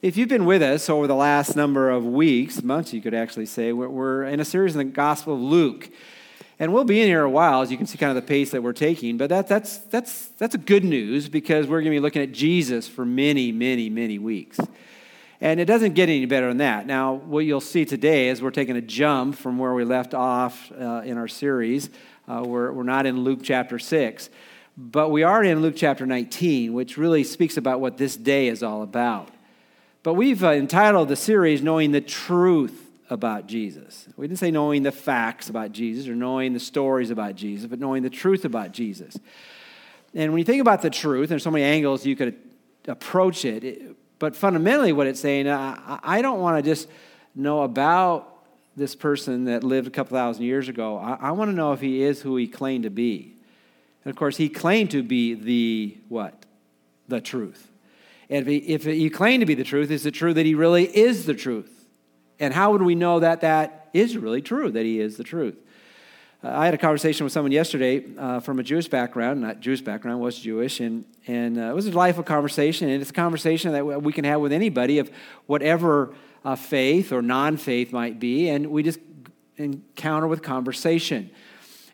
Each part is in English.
If you've been with us over the last number of weeks, months, you could actually say, we're, in a series in the Gospel of Luke. And we'll be in here a while, as you can see kind of the pace that we're taking. But that, that's, that's, that's a good news because we're going to be looking at Jesus for many, many, many weeks. And it doesn't get any better than that. Now, what you'll see today is we're taking a jump from where we left off uh, in our series. Uh, we're, we're not in Luke chapter 6, but we are in Luke chapter 19, which really speaks about what this day is all about. But we've uh, entitled the series Knowing the Truth about Jesus. We didn't say knowing the facts about Jesus or knowing the stories about Jesus, but knowing the truth about Jesus. And when you think about the truth, there's so many angles you could approach it. But fundamentally, what it's saying, I, don't want to just know about this person that lived a couple thousand years ago. I want to know if he is who he claimed to be. And of course, he claimed to be the what? The truth. If he, if he claimed to be the truth, is it true that he really is the truth? And how would we know that that is really true, that he is the truth? Uh, I had a conversation with someone yesterday uh, from a Jewish background, not Jewish background, was Jewish, and, and uh, it was a delightful conversation. And it's a conversation that we can have with anybody of whatever uh, faith or non faith might be, and we just encounter with conversation.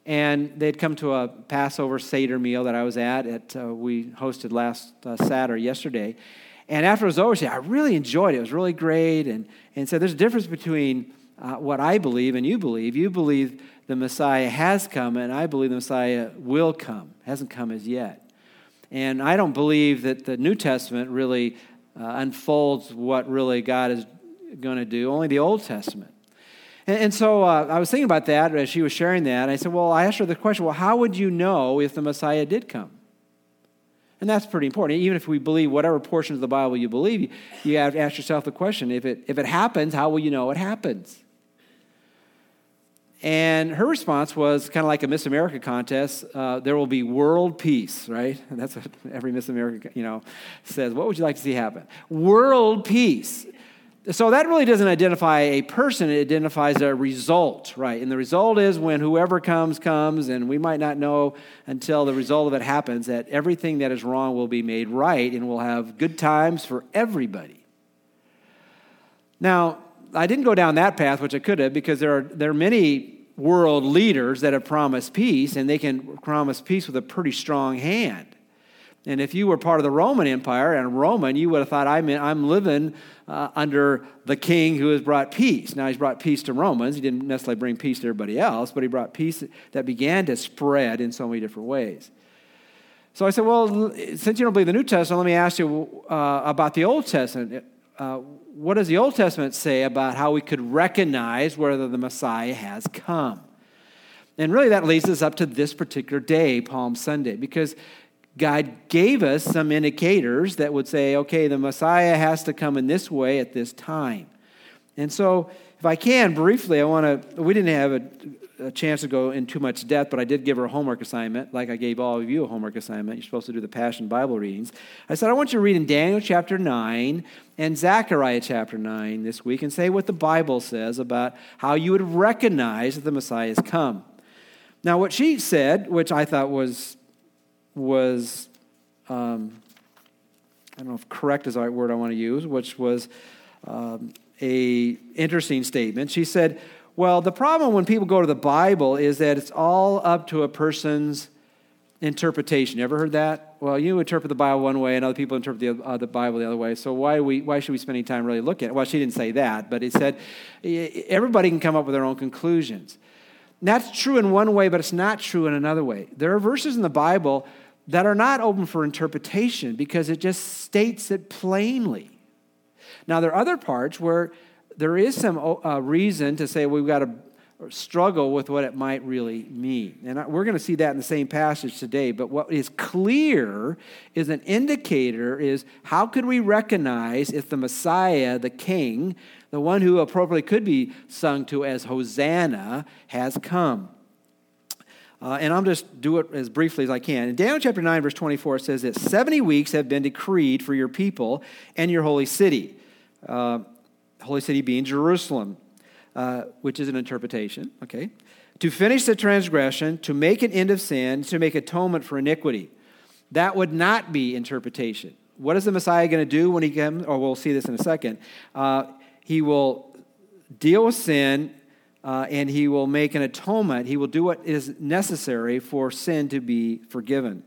And they'd come to a Passover Seder meal that I was at, at uh, we hosted last uh, Saturday, yesterday. And after it was over, she said, I really enjoyed it. It was really great. And, and said, There's a difference between uh, what I believe and you believe. You believe the Messiah has come, and I believe the Messiah will come. Hasn't come as yet. And I don't believe that the New Testament really uh, unfolds what really God is going to do, only the Old Testament. And, and so uh, I was thinking about that as she was sharing that. I said, Well, I asked her the question, well, how would you know if the Messiah did come? And that's pretty important. Even if we believe whatever portion of the Bible you believe, you have to ask yourself the question if it, if it happens, how will you know it happens? And her response was kind of like a Miss America contest. Uh, there will be world peace, right? And that's what every Miss America, you know, says. What would you like to see happen? World peace so that really doesn't identify a person, it identifies a result, right? And the result is when whoever comes, comes, and we might not know until the result of it happens that everything that is wrong will be made right and we'll have good times for everybody. Now, I didn't go down that path, which I could have, because there are, there are many world leaders that have promised peace, and they can promise peace with a pretty strong hand. And if you were part of the Roman Empire and Roman, you would have thought, I'm, in, I'm living uh, under the king who has brought peace. Now, he's brought peace to Romans. He didn't necessarily bring peace to everybody else, but he brought peace that began to spread in so many different ways. So I said, Well, since you don't believe the New Testament, let me ask you uh, about the Old Testament. Uh, what does the Old Testament say about how we could recognize whether the Messiah has come? And really, that leads us up to this particular day, Palm Sunday, because God gave us some indicators that would say, okay, the Messiah has to come in this way at this time. And so, if I can, briefly, I want to, we didn't have a, a, chance to go in too much depth, but I did give her a homework assignment, like I gave all of you a homework assignment. You're supposed to do the Passion Bible readings. I said, I want you to read in Daniel chapter 9 and Zechariah chapter 9 this week and say what the Bible says about how you would recognize that the Messiah has come. Now, what she said, which I thought was was, um, I don't know if correct is the right word I want to use, which was um, a interesting statement. She said, well, the problem when people go to the Bible is that it's all up to a person's interpretation. You ever heard that? Well, you interpret the Bible one way, and other people interpret the, uh, the Bible the other way. So why we why should we spend any time really looking at it? Well, she didn't say that, but it said everybody can come up with their own conclusions. And that's true in one way, but it's not true in another way. There are verses in the Bible that are not open for interpretation because it just states it plainly. Now, there are other parts where there is some uh, reason to say we've got to struggle with what it might really mean. And we're going to see that in the same passage today. But what is clear is an indicator is how could we recognize if the Messiah, the King, the one who appropriately could be sung to as Hosanna, has come? Uh, and I'll just do it as briefly as I can. In Daniel chapter 9, verse 24, it says that 70 weeks have been decreed for your people and your holy city. Uh, holy city being Jerusalem, uh, which is an interpretation, okay? To finish the transgression, to make an end of sin, to make atonement for iniquity. That would not be interpretation. what is the Messiah going to do when he comes? Or we'll see this in a second. Uh, he will deal with sin uh, and he will make an atonement. He will do what is necessary for sin to be forgiven,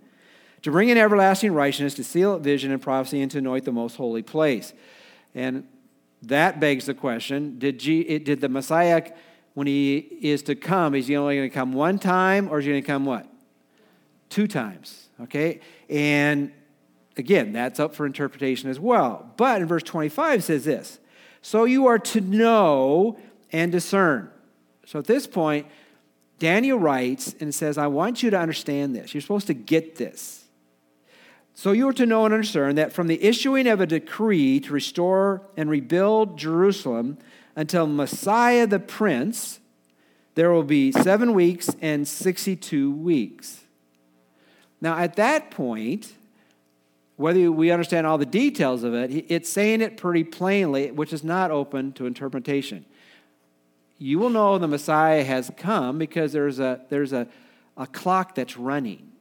to bring in everlasting righteousness, to seal vision and prophecy, and to anoint the most holy place. And that begs the question did, G, did the Messiah, when he is to come, is he only going to come one time or is he going to come what? Two times. Okay? And again, that's up for interpretation as well. But in verse 25 says this So you are to know and discern so at this point, Daniel writes and says, I want you to understand this. You're supposed to get this. So you are to know and understand that from the issuing of a decree to restore and rebuild Jerusalem until Messiah the Prince, there will be seven weeks and 62 weeks. Now, at that point, whether we understand all the details of it, it's saying it pretty plainly, which is not open to interpretation you will know the Messiah has come because there's a, there's a, a clock that's running.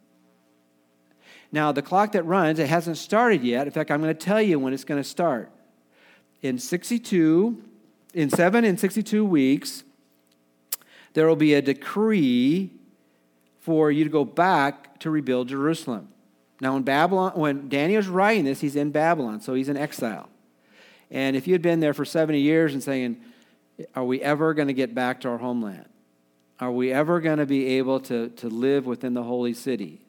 Now, the clock that runs, it hasn't started yet. In fact, I'm going to tell you when it's going to start. In 62, in 7 and 62 weeks, there will be a decree for you to go back to rebuild Jerusalem. Now, when Babylon, when Daniel's writing this, he's in Babylon, so he's in exile. And if you had been there for 70 years and saying, are we ever going to get back to our homeland? Are we ever going to be able to, to live within the holy city?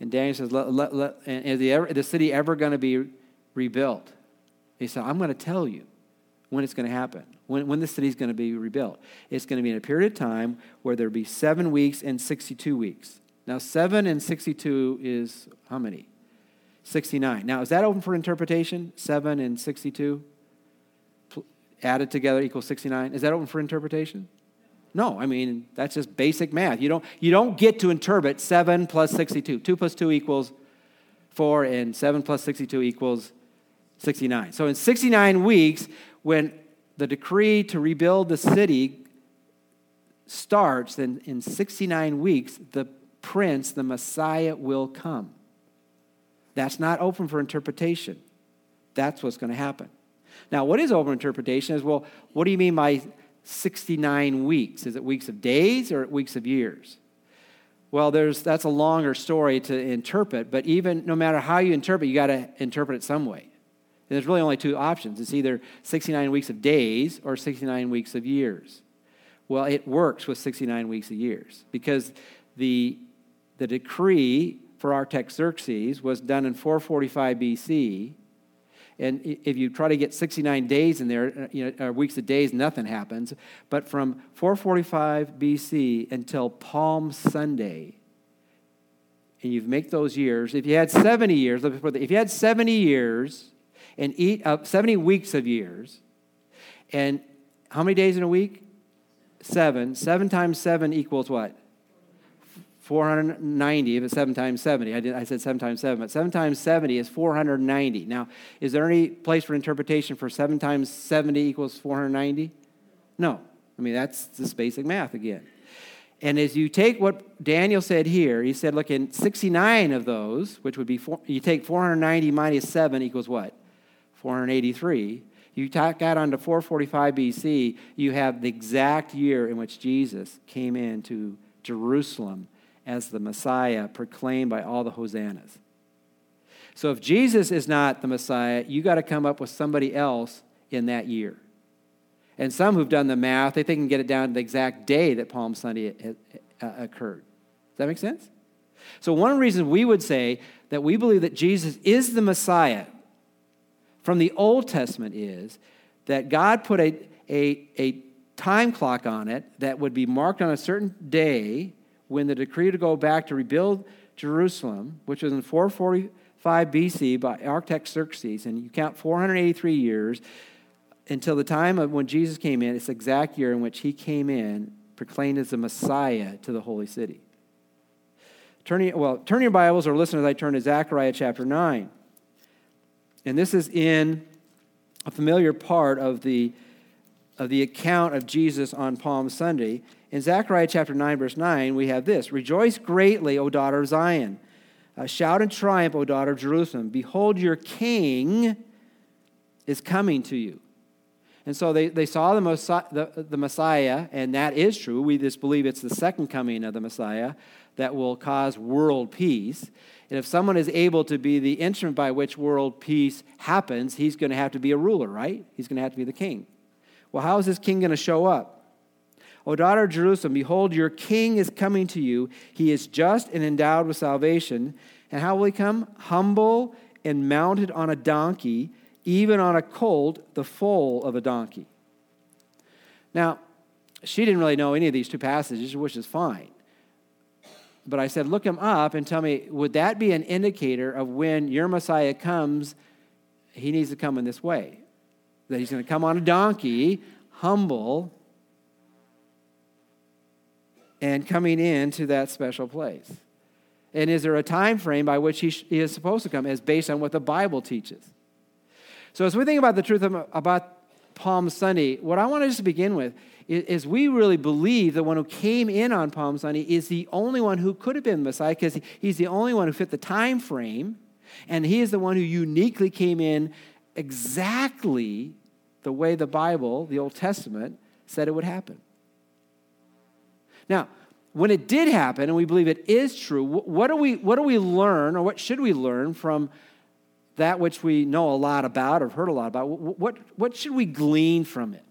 And Daniel says, let, let, let, is the, ever, the city ever going to be rebuilt? He said, I'm going to tell you when it's going to happen, when, when the city is going to be rebuilt. It's going to be in a period of time where there'll be seven weeks and 62 weeks. Now, seven and 62 is how many? 69. Now, is that open for interpretation? Seven and 62? Added together equals 69. Is that open for interpretation? No, I mean, that's just basic math. You don't, you don't get to interpret 7 plus 62. 2 plus 2 equals 4, and 7 plus 62 equals 69. So in 69 weeks, when the decree to rebuild the city starts, then in 69 weeks, the prince, the Messiah, will come. That's not open for interpretation. That's what's going to happen. Now, what is overinterpretation is well, what do you mean by 69 weeks? Is it weeks of days or weeks of years? Well, there's, that's a longer story to interpret, but even no matter how you interpret, you got to interpret it some way. And there's really only two options it's either 69 weeks of days or 69 weeks of years. Well, it works with 69 weeks of years because the, the decree for Artaxerxes was done in 445 BC and if you try to get 69 days in there, uh, you know, or weeks of days, nothing happens. But from 445 BC until Palm Sunday, and you make those years, if you had 70 years, if you had 70 years and eat up 70 weeks of years, and how many days in a week? Seven. Seven times seven equals what? 490 but 7 times 70. I, did, I said 7 times 7, but 7 times 70 is 490. Now, is there any place for interpretation for 7 times 70 equals 490? No. I mean, that's just basic math again. And as you take what Daniel said here, he said, look, in 69 of those, which would be, four, you take 490 minus 7 equals what? 483. You that onto 445 BC, you have the exact year in which Jesus came into Jerusalem as the Messiah proclaimed by all the hosannas. So if Jesus is not the Messiah, you got to come up with somebody else in that year. And some who've done the math, they think can get it down to the exact day that Palm Sunday uh, occurred. Does that make sense? So, one reasons we would say that we believe that Jesus is the Messiah from the Old Testament is that God put a, a, a time clock on it that would be marked on a certain day when the decree to go back to rebuild Jerusalem, which was in 445 BC by Artaxerxes, and you count 483 years until the time of when Jesus came in, it's the exact year in which he came in, proclaimed as the Messiah to the holy city. Turning, well, turn your Bibles or listen as I turn to Zechariah chapter 9. And this is in a familiar part of the, of the account of Jesus on Palm Sunday. In Zechariah chapter 9, verse 9, we have this Rejoice greatly, O daughter of Zion. uh, Shout in triumph, O daughter of Jerusalem. Behold, your king is coming to you. And so they, they saw the, Messiah, the, the Messiah, and that is true. We just believe it's the second coming of the Messiah that will cause world peace. And if someone is able to be the instrument by which world peace happens, he's going to have to be a ruler, right? He's going to have to be the king. Well, how is this king going to show up? O daughter of Jerusalem, behold, your king is coming to you. He is just and endowed with salvation. And how will he come? Humble and mounted on a donkey, even on a colt, the foal of a donkey. Now, she didn't really know any of these two passages, which is fine. But I said, look him up and tell me, would that be an indicator of when your Messiah comes, he needs to come in this way? That he's going to come on a donkey, humble, and coming into that special place. And is there a time frame by which he, he is supposed to come as based on what the Bible teaches? So as we think about the truth of, about Palm Sunday, what I want to just begin with is, is, we really believe the one who came in on Palm Sunday is the only one who could have been Messiah because he, he's the only one who fit the time frame, and he is the one who uniquely came in exactly the way the Bible, the Old Testament, said it would happen. Now, when it did happen, and we believe it is true, what do we, what do we learn, or what should we learn from that which we know a lot about or heard a lot about? What, what should we glean from it?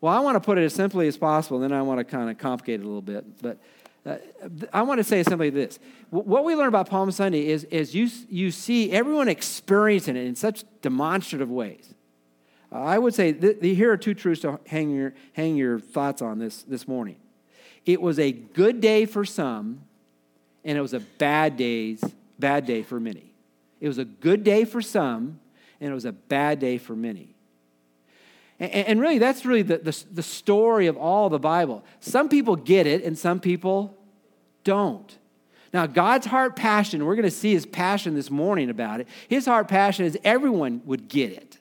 Well, I want to put it as simply as possible, and then I want to kind of complicate it a little bit. But uh, I want to say simply this. What we learn about Palm Sunday is, is you, you see everyone experiencing it in such demonstrative ways. Uh, I would say th- here are two truths to hang your, hang your thoughts on this, this morning. It was a good day for some, and it was a bad days, bad day for many. It was a good day for some, and it was a bad day for many. And, really, that's really the, the, the story of all the Bible. Some people get it, and some people don't. Now, God's heart passion, we're going to see his passion this morning about it. His heart passion is everyone would get it.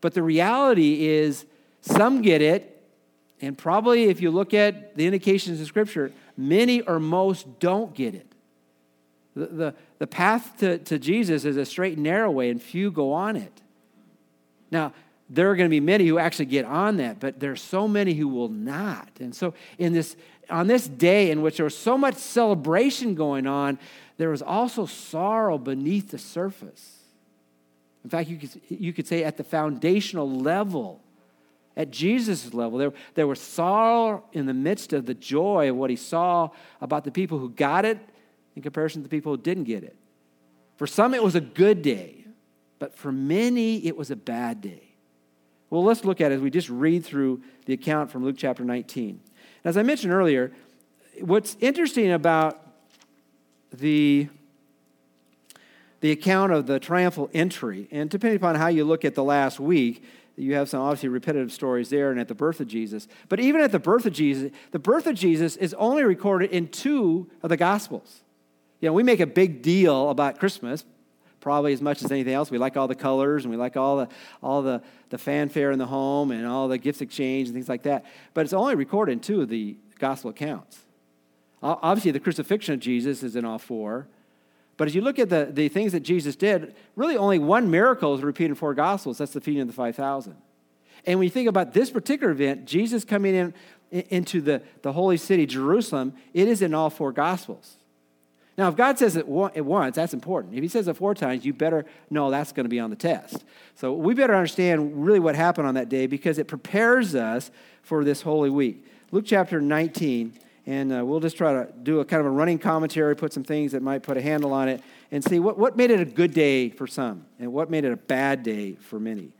But the reality is, some get it and probably, if you look at the indications in Scripture, many or most don't get it. The, the, the path to, to Jesus is a straight and narrow way, and few go on it. Now, there are going to be many who actually get on that, but there are so many who will not. And so, in this, on this day in which there was so much celebration going on, there was also sorrow beneath the surface. In fact, you could, you could say at the foundational level at Jesus' level. There, there was sorrow in the midst of the joy of what he saw about the people who got it in comparison to the people who didn't get it. For some, it was a good day, but for many, it was a bad day. Well, let's look at it as we just read through the account from Luke chapter 19. As I mentioned earlier, what's interesting about the the account of the triumphal entry, and depending upon how you look at the last week, you have some obviously repetitive stories there and at the birth of Jesus. But even at the birth of Jesus, the birth of Jesus is only recorded in two of the Gospels. You know, we make a big deal about Christmas, probably as much as anything else. We like all the colors and we like all the, all the, the fanfare in the home and all the gifts exchange and things like that. But it's only recorded in two of the Gospel accounts. Obviously, the crucifixion of Jesus is in all four. But as you look at the, the things that Jesus did, really only one miracle is repeated in four Gospels. That's the feeding of the 5,000. And when you think about this particular event, Jesus coming in into the, the holy city, Jerusalem, it is in all four Gospels. Now, if God says it once, that's important. If He says it four times, you better know that's going to be on the test. So we better understand really what happened on that day because it prepares us for this holy week. Luke chapter 19 and uh, we'll just try to do a kind of a running commentary, put some things that might put a handle on it, and see what, what made it a good day for some and what made it a bad day for many.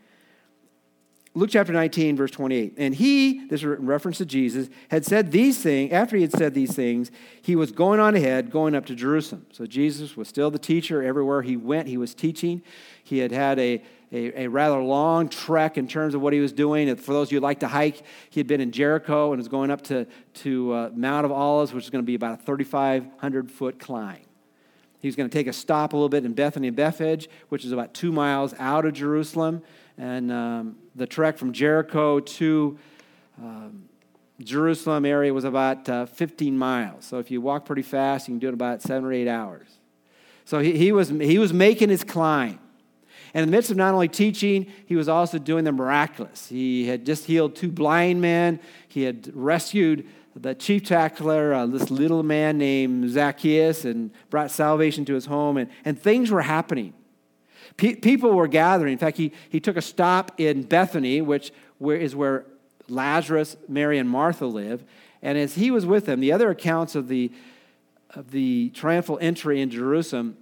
Luke chapter 19, verse 28. And he, this is in reference to Jesus, had said these things, after he had said these things, he was going on ahead, going up to Jerusalem. So Jesus was still the teacher everywhere he went, he was teaching. He had had a, a, a, rather long trek in terms of what he was doing. For those of you who like to hike, he had been in Jericho and was going up to, to uh, Mount of Olives, which is going to be about a 3,500 foot climb. He was going to take a stop a little bit in Bethany and Bethphage, which is about two miles out of Jerusalem. And um, the trek from Jericho to um, Jerusalem area was about uh, 15 miles. So if you walk pretty fast, you can do it about seven or eight hours. So he, he, was, he was making his climb. And in the midst of not only teaching, he was also doing the miraculous. He had just healed two blind men, he had rescued the chief tackler, uh, this little man named Zacchaeus, and brought salvation to his home, and, and things were happening. Pe- people were gathering. In fact, he, he took a stop in Bethany, which where, is where Lazarus, Mary, and Martha live. And as he was with them, the other accounts of the, of the triumphal entry in Jerusalem,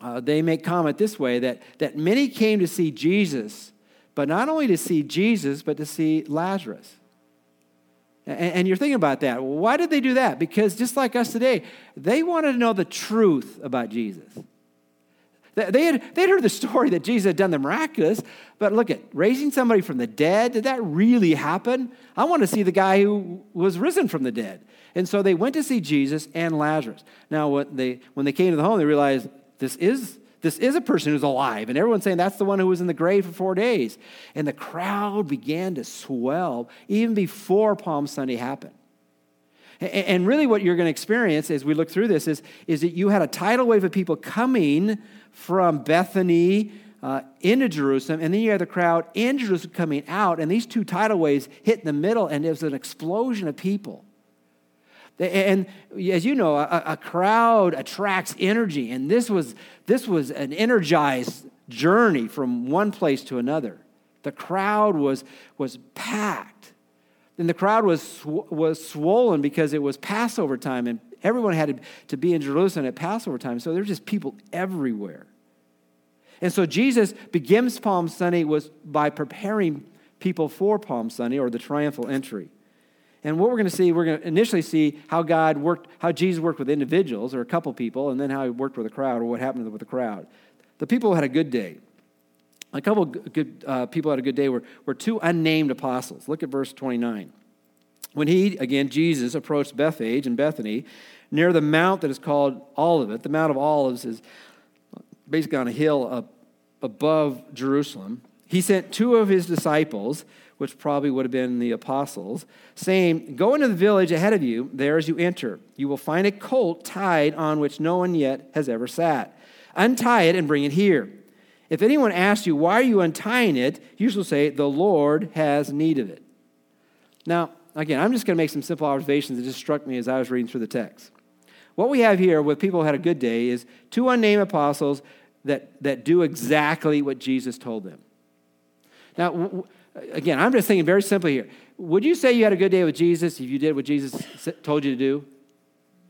uh, they make comment this way that, that many came to see Jesus, but not only to see Jesus, but to see Lazarus. And, and you're thinking about that. Why did they do that? Because just like us today, they wanted to know the truth about Jesus. They had, they had heard the story that Jesus had done the miraculous, but look at raising somebody from the dead. Did that really happen? I want to see the guy who was risen from the dead. And so they went to see Jesus and Lazarus. Now, when they, when they came to the home, they realized this is, this is a person who's alive. And everyone's saying that's the one who was in the grave for four days. And the crowd began to swell even before Palm Sunday happened. And really, what you're going to experience as we look through this is, is that you had a tidal wave of people coming from Bethany uh, into Jerusalem, and then you had the crowd in Jerusalem coming out, and these two tidal waves hit in the middle, and it was an explosion of people. And as you know, a, a crowd attracts energy, and this was, this was an energized journey from one place to another. The crowd was, was packed. And the crowd was, was swollen because it was Passover time, and everyone had to be in Jerusalem at Passover time. So there were just people everywhere. And so Jesus begins Palm Sunday was by preparing people for Palm Sunday or the triumphal entry. And what we're going to see, we're going to initially see how God worked, how Jesus worked with individuals or a couple people, and then how he worked with a crowd or what happened with the crowd. The people had a good day. A couple good uh, people had a good day were, were two unnamed apostles. Look at verse 29. When he, again, Jesus, approached Bethphage and Bethany, near the mount that is called Olivet, the Mount of Olives is basically on a hill up above Jerusalem. He sent two of his disciples, which probably would have been the apostles, saying, Go into the village ahead of you, there as you enter. You will find a colt tied on which no one yet has ever sat. Untie it and bring it here. If anyone asks you, Why are you untying it? you shall say, The Lord has need of it. Now, again, I'm just going to make some simple observations that just struck me as I was reading through the text. What we have here with people who had a good day is two unnamed apostles that, that do exactly what Jesus told them. Now, w- again, I'm just thinking very simply here. Would you say you had a good day with Jesus if you did what Jesus told you to do?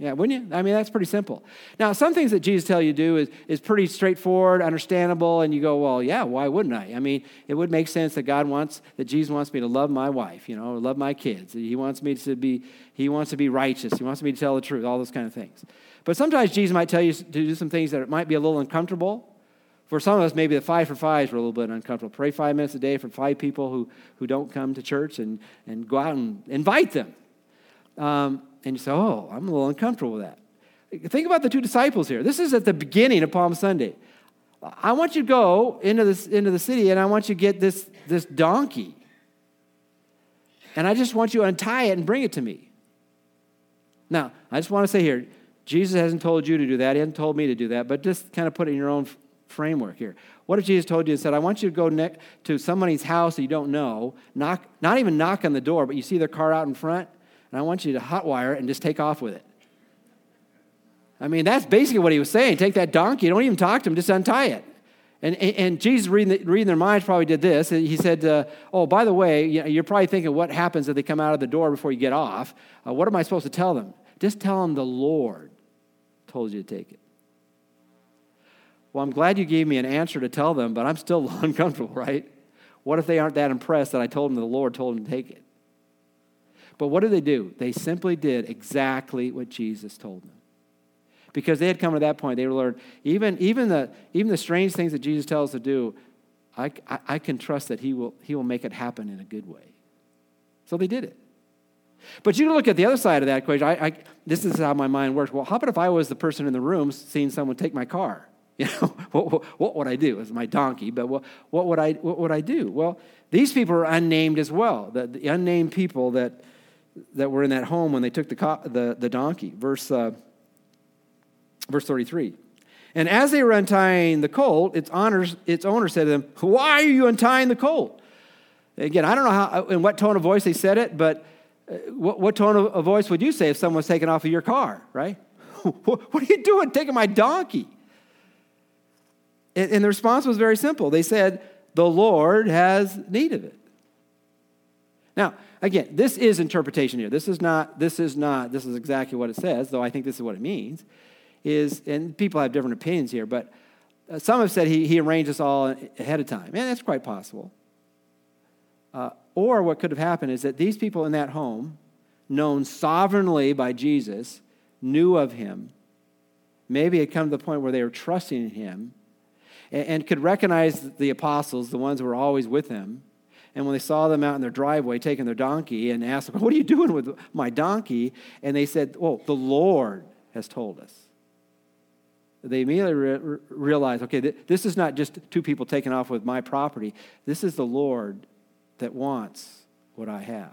Yeah, wouldn't you? I mean, that's pretty simple. Now, some things that Jesus tell you to do is, is pretty straightforward, understandable, and you go, well, yeah, why wouldn't I? I mean, it would make sense that God wants, that Jesus wants me to love my wife, you know, love my kids. He wants me to be, he wants to be righteous. He wants me to tell the truth, all those kind of things. But sometimes Jesus might tell you to do some things that might be a little uncomfortable. For some of us, maybe the five for fives were a little bit uncomfortable. Pray five minutes a day for five people who, who don't come to church and, and go out and invite them. Um, and you say, oh, I'm a little uncomfortable with that. Think about the two disciples here. This is at the beginning of Palm Sunday. I want you to go into, this, into the city and I want you to get this, this donkey. And I just want you to untie it and bring it to me. Now, I just want to say here Jesus hasn't told you to do that. He hasn't told me to do that, but just kind of put it in your own framework here. What if Jesus told you and said, I want you to go ne- to somebody's house that you don't know, knock, not even knock on the door, but you see their car out in front, and I want you to hotwire and just take off with it. I mean, that's basically what he was saying. Take that donkey, don't even talk to him, just untie it. And, and Jesus, reading, reading their minds, probably did this. He said, uh, Oh, by the way, you're probably thinking, what happens if they come out of the door before you get off? Uh, what am I supposed to tell them? Just tell them the Lord told you to take it. Well, I'm glad you gave me an answer to tell them, but I'm still uncomfortable, right? What if they aren't that impressed that I told them the Lord told them to take it? But what did they do? They simply did exactly what Jesus told them. Because they had come to that point, they learned even, even, the, even the strange things that Jesus tells to do, I, I, I can trust that he will, he will make it happen in a good way. So they did it. But you can look at the other side of that equation. I, I, this is how my mind works. Well, how about if I was the person in the room seeing someone take my car? You know, what, what, what would I do? It's my donkey, but what, what, would I, what would I do? Well, these people are unnamed as well. The, the unnamed people that, that were in that home when they took the, the, the donkey. Verse, uh, verse 33. And as they were untying the colt, its, honors, its owner said to them, Why are you untying the colt? Again, I don't know how, in what tone of voice they said it, but uh, what, what tone of voice would you say if someone was taken off of your car, right? what are you doing taking my donkey? And, and the response was very simple. They said, The Lord has need of it. Now, again, this is interpretation here. This is not, this is not, this is exactly what it says, though I think this is what it means. Is, and people have different opinions here, but uh, some have said he, he arranged this all ahead of time. And that's quite possible. Uh, or what could have happened is that these people in that home, known sovereignly by Jesus, knew of him, maybe had come to the point where they were trusting in him, and, and could recognize the apostles, the ones who were always with him, and when they saw them out in their driveway taking their donkey and asked them, What are you doing with my donkey? And they said, Well, the Lord has told us. They immediately re- realized, okay, th- this is not just two people taking off with my property. This is the Lord that wants what I have.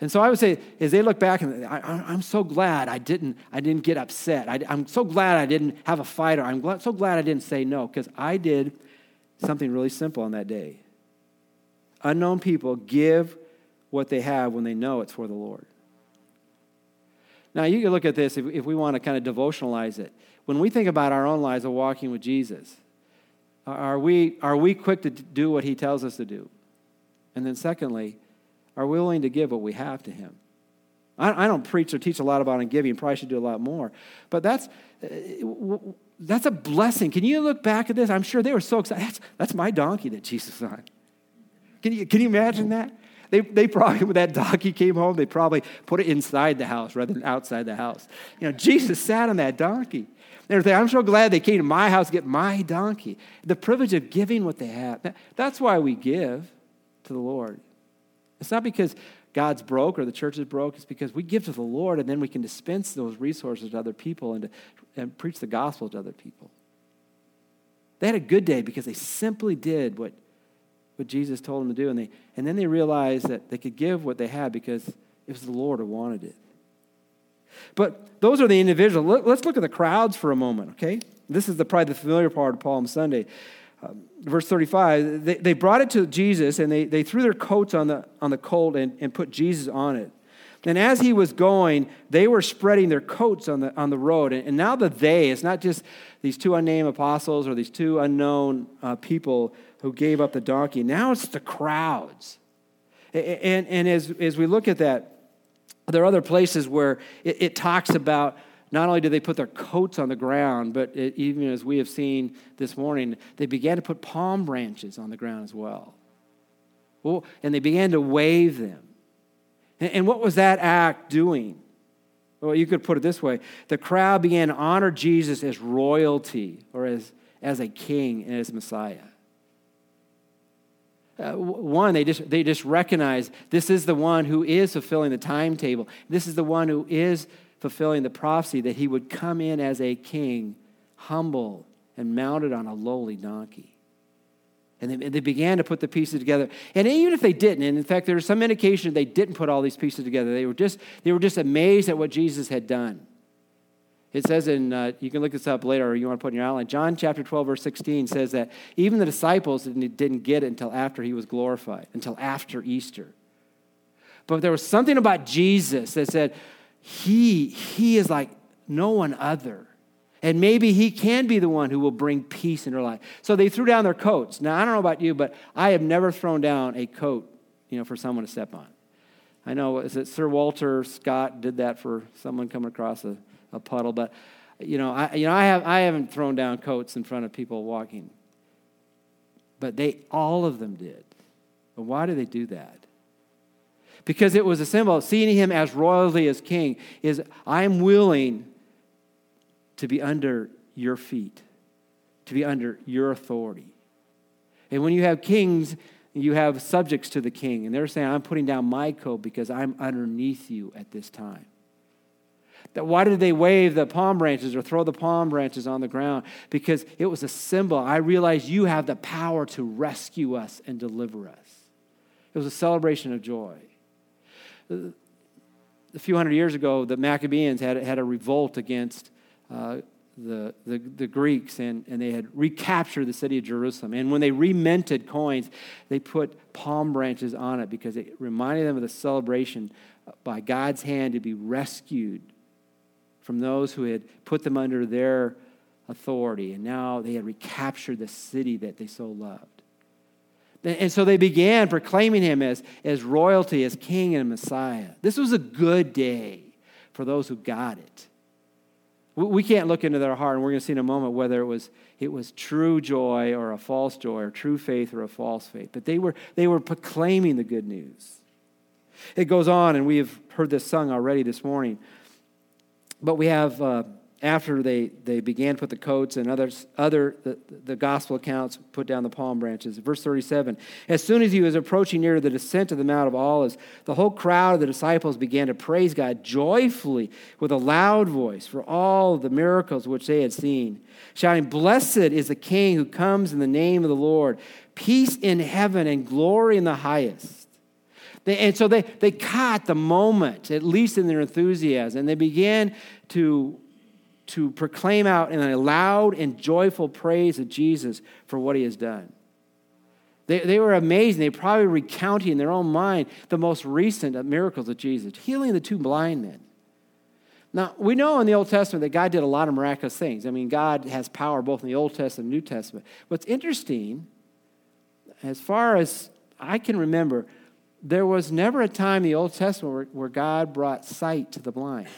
And so I would say, as they look back, and I, am so glad I didn't, I didn't get upset. I, am so glad I didn't have a fight, or I'm glad, so glad I didn't say no, because I did something really simple on that day unknown people give what they have when they know it's for the Lord. Now, you can look at this if, if we want to kind of devotionalize it. When we think about our own lives of walking with Jesus, are we, are we quick to do what he tells us to do? And then, secondly, are we willing to give what we have to him? I, I don't preach or teach a lot about giving, probably should do a lot more. But that's, uh, that's a blessing. Can you look back at this? I'm sure they were so excited. That's, that's my donkey that Jesus on. Can you, can you imagine that? They, they probably, when that donkey came home, they probably put it inside the house rather than outside the house. You know, Jesus sat on that donkey. They're saying, I'm so glad they came to my house to get my donkey. The privilege of giving what they have. That's why we give to the Lord. It's not because God's broke or the church is broke. It's because we give to the Lord and then we can dispense those resources to other people and, to, and preach the gospel to other people. They had a good day because they simply did what what Jesus told them to do. And, they, and then they realized that they could give what they had because it was the Lord who wanted it. But those are the individuals. Let's look at the crowds for a moment, okay? This is the probably the familiar part of Palm Sunday. Um, verse 35, they, they brought it to Jesus and they, they threw their coats on the, on the colt and, and put Jesus on it. And as he was going, they were spreading their coats on the, on the road. And, and now the they, it's not just these two unnamed apostles or these two unknown uh, people who gave up the donkey. Now it's the crowds. And, and as, as we look at that, there are other places where it, it talks about not only did they put their coats on the ground, but it, even as we have seen this morning, they began to put palm branches on the ground as well. well and they began to wave them. And, and what was that act doing? Well, you could put it this way the crowd began to honor Jesus as royalty or as, as a king and as Messiah. Uh, one, they just, they just recognize this is the one who is fulfilling the timetable. This is the one who is fulfilling the prophecy that he would come in as a king, humble and mounted on a lowly donkey. And they, they began to put the pieces together. And even if they didn't, and in fact, there's some indication they didn't put all these pieces together, they were just, they were just amazed at what Jesus had done. It says in, uh, you can look this up later or you want to put in your outline. John chapter 12, verse 16 says that even the disciples didn't, didn't get it until after he was glorified, until after Easter. But there was something about Jesus that said, he, he is like no one other. And maybe he can be the one who will bring peace in her life. So they threw down their coats. Now, I don't know about you, but I have never thrown down a coat, you know, for someone to step on. I know, is it Sir Walter Scott did that for someone coming across a a puddle. But you know, I, you know, I, have, I haven't thrown down coats in front of people walking. But they, all of them did. But why do they do that? Because it was a symbol seeing him as royally as king, is I'm willing to be under your feet, to be under your authority. And when you have kings, you have subjects to the king, and they're saying, I'm putting down my coat because I'm underneath you at this time. That why did they wave the palm branches or throw the palm branches on the ground? Because it was a symbol. I realize you have the power to rescue us and deliver us. It was a celebration of joy. A few hundred years ago, the Maccabees had, had a revolt against uh, the, the, the, Greeks and, and they had recaptured the city of Jerusalem. And when they reminted coins, they put palm branches on it because it reminded them of the celebration by God's hand to be rescued from those who had put them under their authority. And now they had recaptured the city that they so loved. And so they began proclaiming him as, as royalty, as king and Messiah. This was a good day for those who got it. We can't look into their heart, and we're going to see in a moment whether it was, it was true joy or a false joy, or true faith or a false faith. But they were, they were proclaiming the good news. It goes on, and we have heard this sung already this morning. But we have. Uh, after they, they began put the coats and others, other the, the gospel accounts put down the palm branches. Verse 37 As soon as he was approaching near the descent of the Mount of Olives, the whole crowd of the disciples began to praise God joyfully with a loud voice for all the miracles which they had seen, shouting, Blessed is the King who comes in the name of the Lord, peace in heaven and glory in the highest. They, and so they, they caught the moment, at least in their enthusiasm, and they began to to proclaim out in a loud and joyful praise of Jesus for what he has done. They, they were amazing. They probably recounting in their own mind the most recent miracles of Jesus, healing the two blind men. Now, we know in the Old Testament that God did a lot of miraculous things. I mean, God has power both in the Old Testament and New Testament. What's interesting, as far as I can remember, there was never a time in the Old Testament where, where God brought sight to the blind.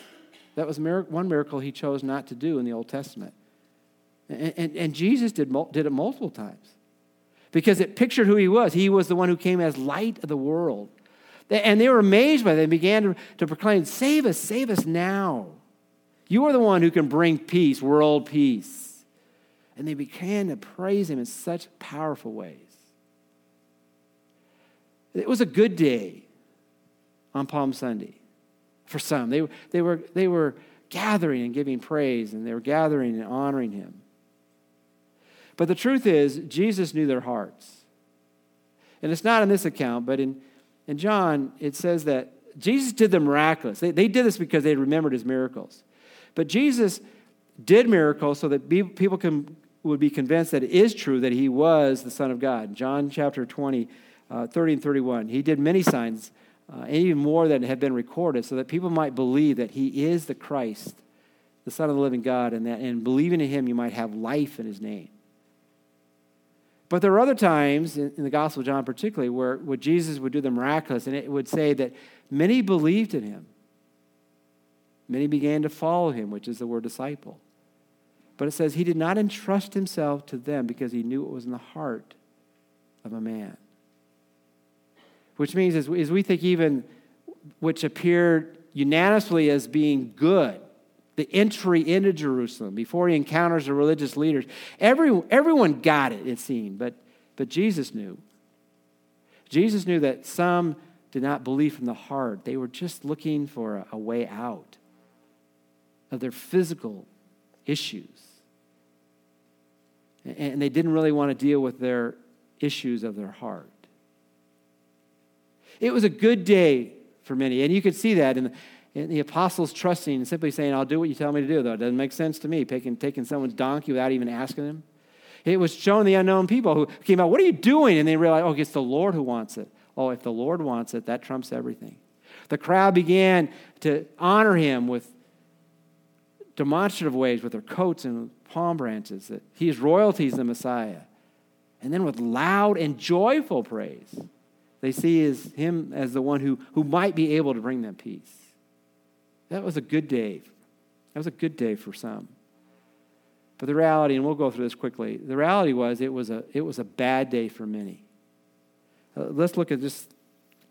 That was one miracle he chose not to do in the Old Testament. And, and, and Jesus did, did it multiple times because it pictured who he was. He was the one who came as light of the world. And they were amazed by that and began to, to proclaim, Save us, save us now. You are the one who can bring peace, world peace. And they began to praise him in such powerful ways. It was a good day on Palm Sunday for some. They, they, were, they were gathering and giving praise, and they were gathering and honoring him. But the truth is, Jesus knew their hearts. And it's not in this account, but in, in John, it says that Jesus did the miraculous. They, they did this because they remembered his miracles. But Jesus did miracles so that people can, would be convinced that it is true that he was the Son of God. John chapter 20, uh, 30 and 31. He did many signs uh, even more than have been recorded, so that people might believe that he is the Christ, the Son of the living God, and that in believing in him you might have life in his name. But there are other times, in, in the Gospel of John particularly, where, where Jesus would do the miraculous, and it would say that many believed in him. Many began to follow him, which is the word disciple. But it says he did not entrust himself to them because he knew it was in the heart of a man which means as, as we think even which appeared unanimously as being good, the entry into Jerusalem before he encounters the religious leaders, every, everyone got it, it seemed, but, but Jesus knew. Jesus knew that some did not believe from the heart. They were just looking for a, a way out of their physical issues. And, and they didn't really want to deal with their issues of their heart. It was a good day for many. And you could see that in the, in the apostles trusting and simply saying, I'll do what you tell me to do, though. It doesn't make sense to me, taking, taking someone's donkey without even asking them. It was showing the unknown people who came out, What are you doing? And they realized, Oh, it's the Lord who wants it. Oh, if the Lord wants it, that trumps everything. The crowd began to honor him with demonstrative ways with their coats and palm branches, that he is royalty, he's the Messiah. And then with loud and joyful praise. They see as him as the one who, who might be able to bring them peace. That was a good day. That was a good day for some. But the reality, and we'll go through this quickly, the reality was it was a, it was a bad day for many. Uh, let's look at just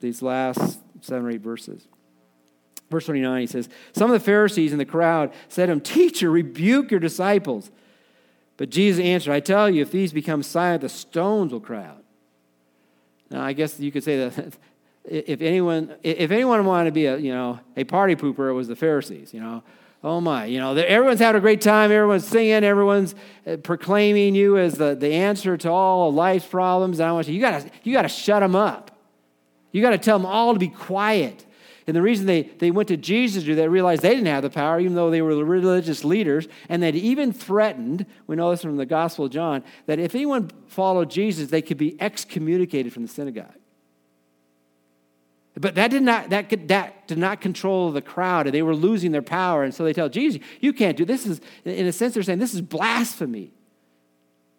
these last seven or eight verses. Verse 29, he says, Some of the Pharisees in the crowd said to him, Teacher, rebuke your disciples. But Jesus answered, I tell you, if these become silent, the stones will cry out. Now, I guess you could say that if anyone, if anyone wanted to be a, you know, a party pooper, it was the Pharisees, you know. Oh my, you know, everyone's having a great time, everyone's singing, everyone's uh, proclaiming you as the, the answer to all life's problems. And I want you, you gotta, you gotta shut them up. You gotta tell them all to be quiet. And the reason they, they went to Jesus, do they realized they didn't have the power, even though they were the religious leaders. And they'd even threatened, we know this from the Gospel of John, that if anyone followed Jesus, they could be excommunicated from the synagogue. But that did not, that, could, that did not control the crowd, and they were losing their power. And so they tell Jesus, You can't do this. Is, in a sense, they're saying, This is blasphemy.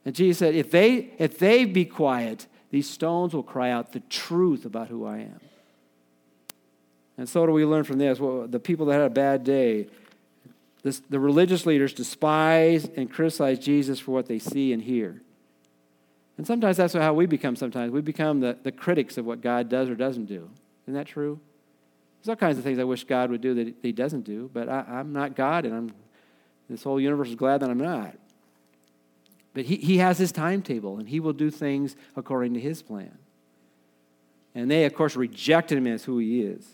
And Jesus said, If they, if they be quiet, these stones will cry out the truth about who I am. And so, do we learn from this? Well, the people that had a bad day, this, the religious leaders despise and criticize Jesus for what they see and hear. And sometimes that's how we become sometimes. We become the, the critics of what God does or doesn't do. Isn't that true? There's all kinds of things I wish God would do that He doesn't do, but I, am not God, and I'm, this whole universe is glad that I'm not. But he, he has His timetable, and He will do things according to His plan. And they, of course, rejected Him as who He is.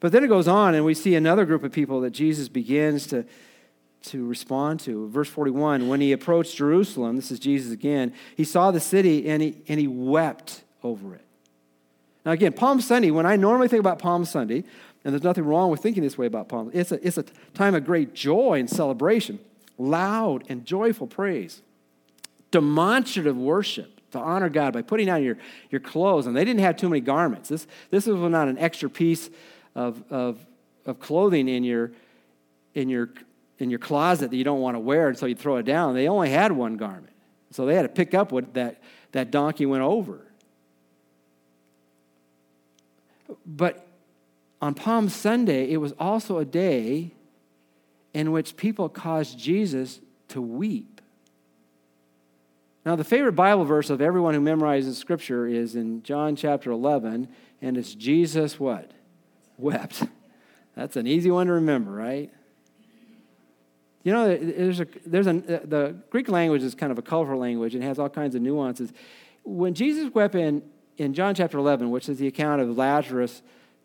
But then it goes on, and we see another group of people that Jesus begins to, to respond to. Verse 41 When he approached Jerusalem, this is Jesus again, he saw the city and he, and he wept over it. Now, again, Palm Sunday, when I normally think about Palm Sunday, and there's nothing wrong with thinking this way about Palm, it's a, it's a time of great joy and celebration, loud and joyful praise, demonstrative worship to honor God by putting on your, your clothes. And they didn't have too many garments. This, this was not an extra piece of, of, of clothing in your, in, your, in your closet that you don't want to wear, and so you throw it down. They only had one garment. So they had to pick up what that, that donkey went over. But on Palm Sunday, it was also a day in which people caused Jesus to weep. Now, the favorite Bible verse of everyone who memorizes Scripture is in John chapter 11, and it's Jesus what? Wept. That's an easy one to remember, right? You know, there's a, there's a, the Greek language is kind of a colorful language and has all kinds of nuances. When Jesus wept in, in John chapter 11, which is the account of Lazarus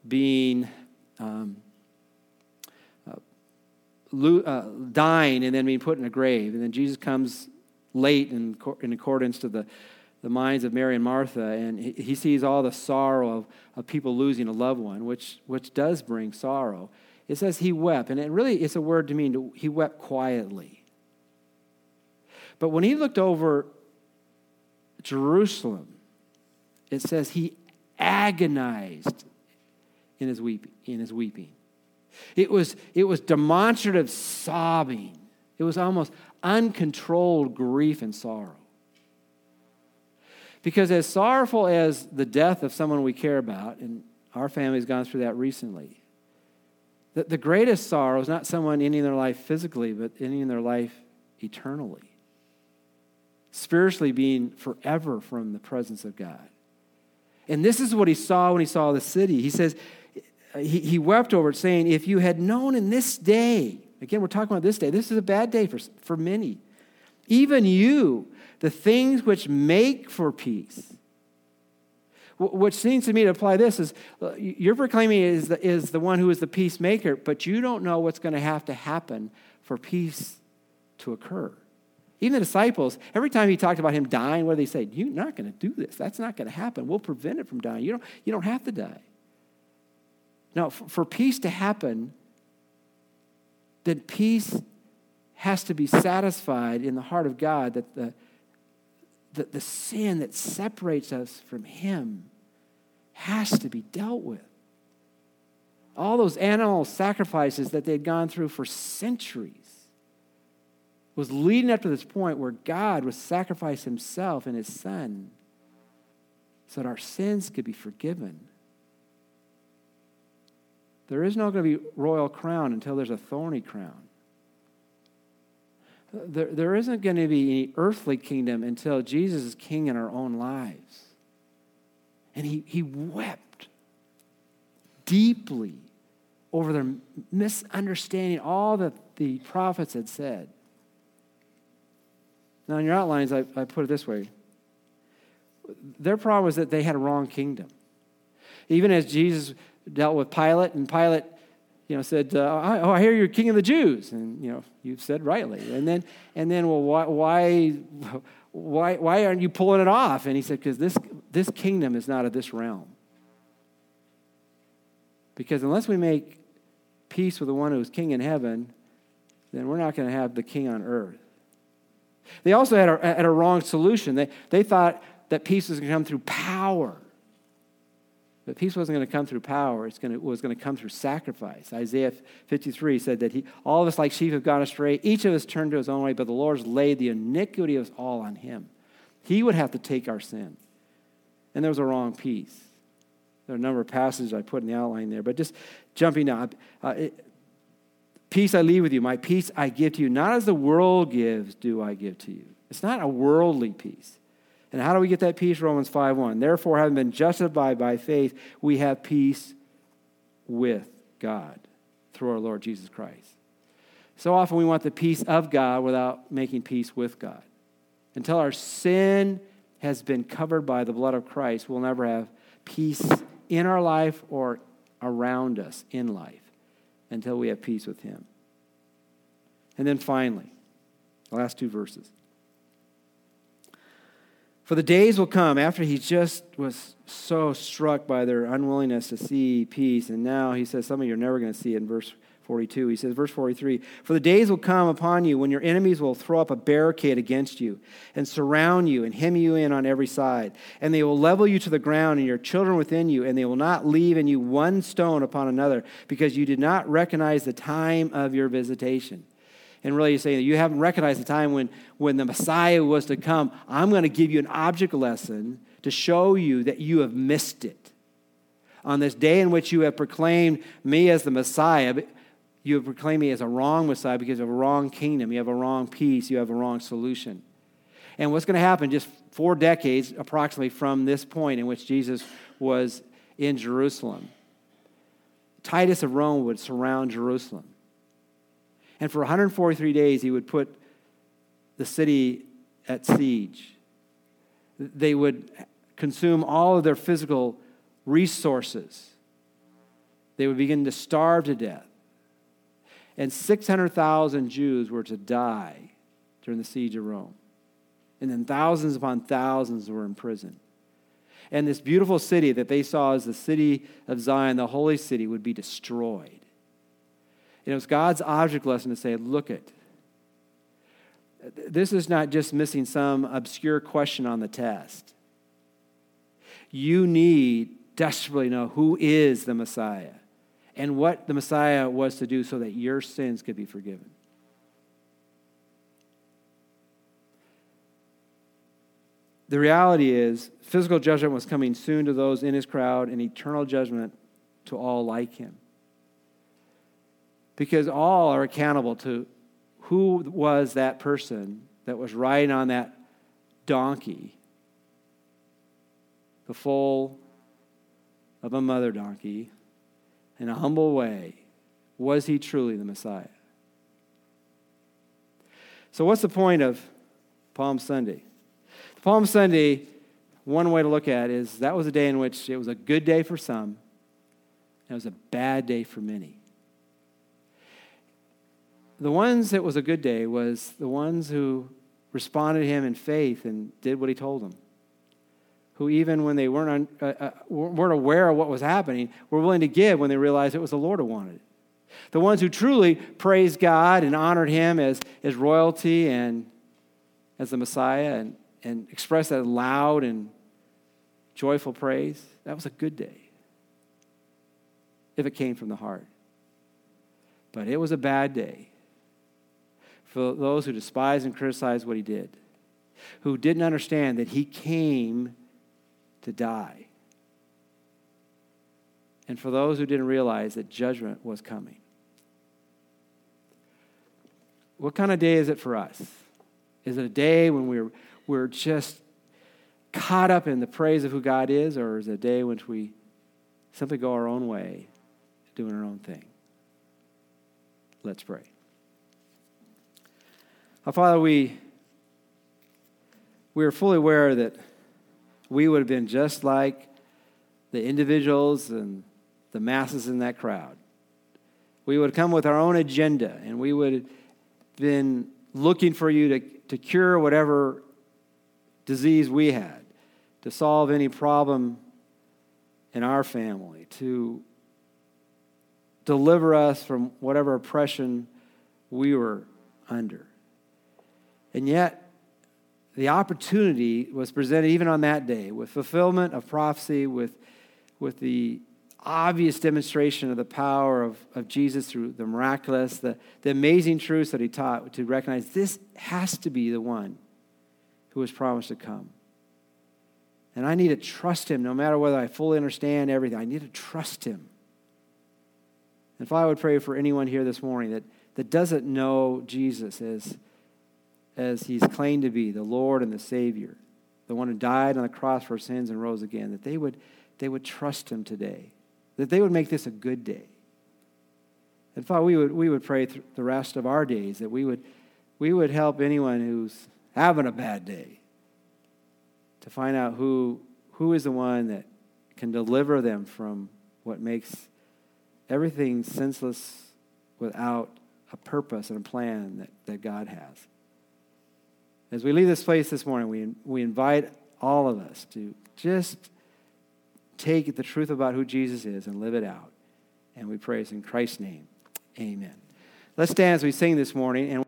being um, uh, lo- uh, dying and then being put in a grave, and then Jesus comes late in, in accordance to the the minds of Mary and Martha, and he, sees all the sorrow of, of people losing a loved one, which, which does bring sorrow. It says he wept, and it really it's a word to mean he wept quietly. But when he looked over Jerusalem, it says he agonized in his, weep, in his weeping. It was, it was demonstrative sobbing. It was almost uncontrolled grief and sorrow. Because as sorrowful as the death of someone we care about, and our family's gone through that recently, the, the greatest sorrow is not someone ending their life physically, but ending their life eternally. Spiritually being forever from the presence of God. And this is what he saw when he saw the city. He says, he, he wept over it, saying, If you had known in this day, again, we're talking about this day, this is a bad day for, for many. Even you, the things which make for peace. What seems to me to apply this is uh, you're proclaiming is the, is the one who is the peacemaker, but you don't know what's going to have to happen for peace to occur. Even the disciples, every time he talked about him dying, what they say? You're not going to do this. That's not going to happen. We'll prevent it from dying. You don't, you don't have to die. Now, for, for peace to happen, then peace has to be satisfied in the heart of God that the, the, the sin that separates us from Him has to be dealt with. All those animal sacrifices that they had gone through for centuries was leading up to this point where God would sacrifice Himself and His Son so that our sins could be forgiven. There is not going to be royal crown until there's a thorny crown there, there isn't going to be any earthly kingdom until Jesus is king in our own lives. And he, he wept deeply over their misunderstanding all that the prophets had said. Now, in your outlines, I, I put it this way their problem was that they had a wrong kingdom. Even as Jesus dealt with Pilate, and Pilate you know, said, uh, "Oh, I hear you're king of the Jews," and you know, you've said rightly. And then, and then, well, why, why, why, why aren't you pulling it off? And he said, "Because this this kingdom is not of this realm." Because unless we make peace with the one who's king in heaven, then we're not going to have the king on earth. They also had a, had a wrong solution. They, they thought that peace was going to come through power. But peace wasn't going to come through power, it was going to come through sacrifice. Isaiah 53 said that he, all of us, like sheep, have gone astray. Each of us turned to his own way, but the Lord's laid the iniquity of us all on him. He would have to take our sin. And there was a wrong peace. There are a number of passages I put in the outline there, but just jumping up. Uh, it, peace I leave with you, my peace I give to you. Not as the world gives, do I give to you. It's not a worldly peace. And how do we get that peace? Romans 5:1. Therefore, having been justified by faith, we have peace with God through our Lord Jesus Christ. So often we want the peace of God without making peace with God. Until our sin has been covered by the blood of Christ, we'll never have peace in our life or around us in life until we have peace with Him. And then finally, the last two verses. For the days will come after he just was so struck by their unwillingness to see peace. And now he says, Some of you are never going to see it in verse 42. He says, verse 43 For the days will come upon you when your enemies will throw up a barricade against you and surround you and hem you in on every side. And they will level you to the ground and your children within you, and they will not leave in you one stone upon another because you did not recognize the time of your visitation and really saying that you haven't recognized the time when, when the Messiah was to come. I'm going to give you an object lesson to show you that you have missed it. On this day in which you have proclaimed me as the Messiah, you have proclaimed me as a wrong Messiah because of a wrong kingdom, you have a wrong peace, you have a wrong solution. And what's going to happen just four decades approximately from this point in which Jesus was in Jerusalem? Titus of Rome would surround Jerusalem. And for 143 days, he would put the city at siege. They would consume all of their physical resources. They would begin to starve to death. And 600,000 Jews were to die during the siege of Rome. And then thousands upon thousands were in prison. And this beautiful city that they saw as the city of Zion, the holy city, would be destroyed. And it was God's object lesson to say, look it. This is not just missing some obscure question on the test. You need desperately know who is the Messiah and what the Messiah was to do so that your sins could be forgiven. The reality is, physical judgment was coming soon to those in his crowd, and eternal judgment to all like him because all are accountable to who was that person that was riding on that donkey, the foal of a mother donkey, in a humble way. Was he truly the Messiah? So, what's the point of Palm Sunday? Palm Sunday, one way to look at it is that was a day in which it was a good day for some, and it was a bad day for many the ones that was a good day was the ones who responded to him in faith and did what he told them. Who, even when they weren't, uh, uh, weren't aware of what was happening, were willing to give when they realized it was the Lord who wanted it. The ones who truly praised God and honored him as, as royalty and as the Messiah and, and expressed that loud and joyful praise, that was a good day if it came from the heart. But it was a bad day for those who despise and criticize what he did, who didn't understand that he came to die, and for those who didn't realize that judgment was coming. What kind of day is it for us? Is it a day when we're, we're just caught up in the praise of who God is, or is it a day in which we simply go our own way, doing our own thing? Let's pray. Our Father, we, we are fully aware that we would have been just like the individuals and the masses in that crowd. We would come with our own agenda and we would have been looking for you to, to cure whatever disease we had, to solve any problem in our family, to deliver us from whatever oppression we were under. And yet, the opportunity was presented even on that day with fulfillment of prophecy, with, with the obvious demonstration of the power of, of Jesus through the miraculous, the, the amazing truths that he taught to recognize this has to be the one who was promised to come. And I need to trust him no matter whether I fully understand everything. I need to trust him. And if I would pray for anyone here this morning that, that doesn't know Jesus as, as he's claimed to be, the Lord and the Savior, the one who died on the cross for sins and rose again, that they would, they would trust him today that they would make this a good day. And Father, we would, we would pray the rest of our days that we would, we would help anyone who's having a bad day to find out who, who is the one that can deliver them from what makes everything senseless without a purpose and a plan that, that God has. As we leave this place this morning, we, we invite all of us to just take the truth about who Jesus is and live it out. And we praise in Christ's name. Amen. Let's stand as we sing this morning and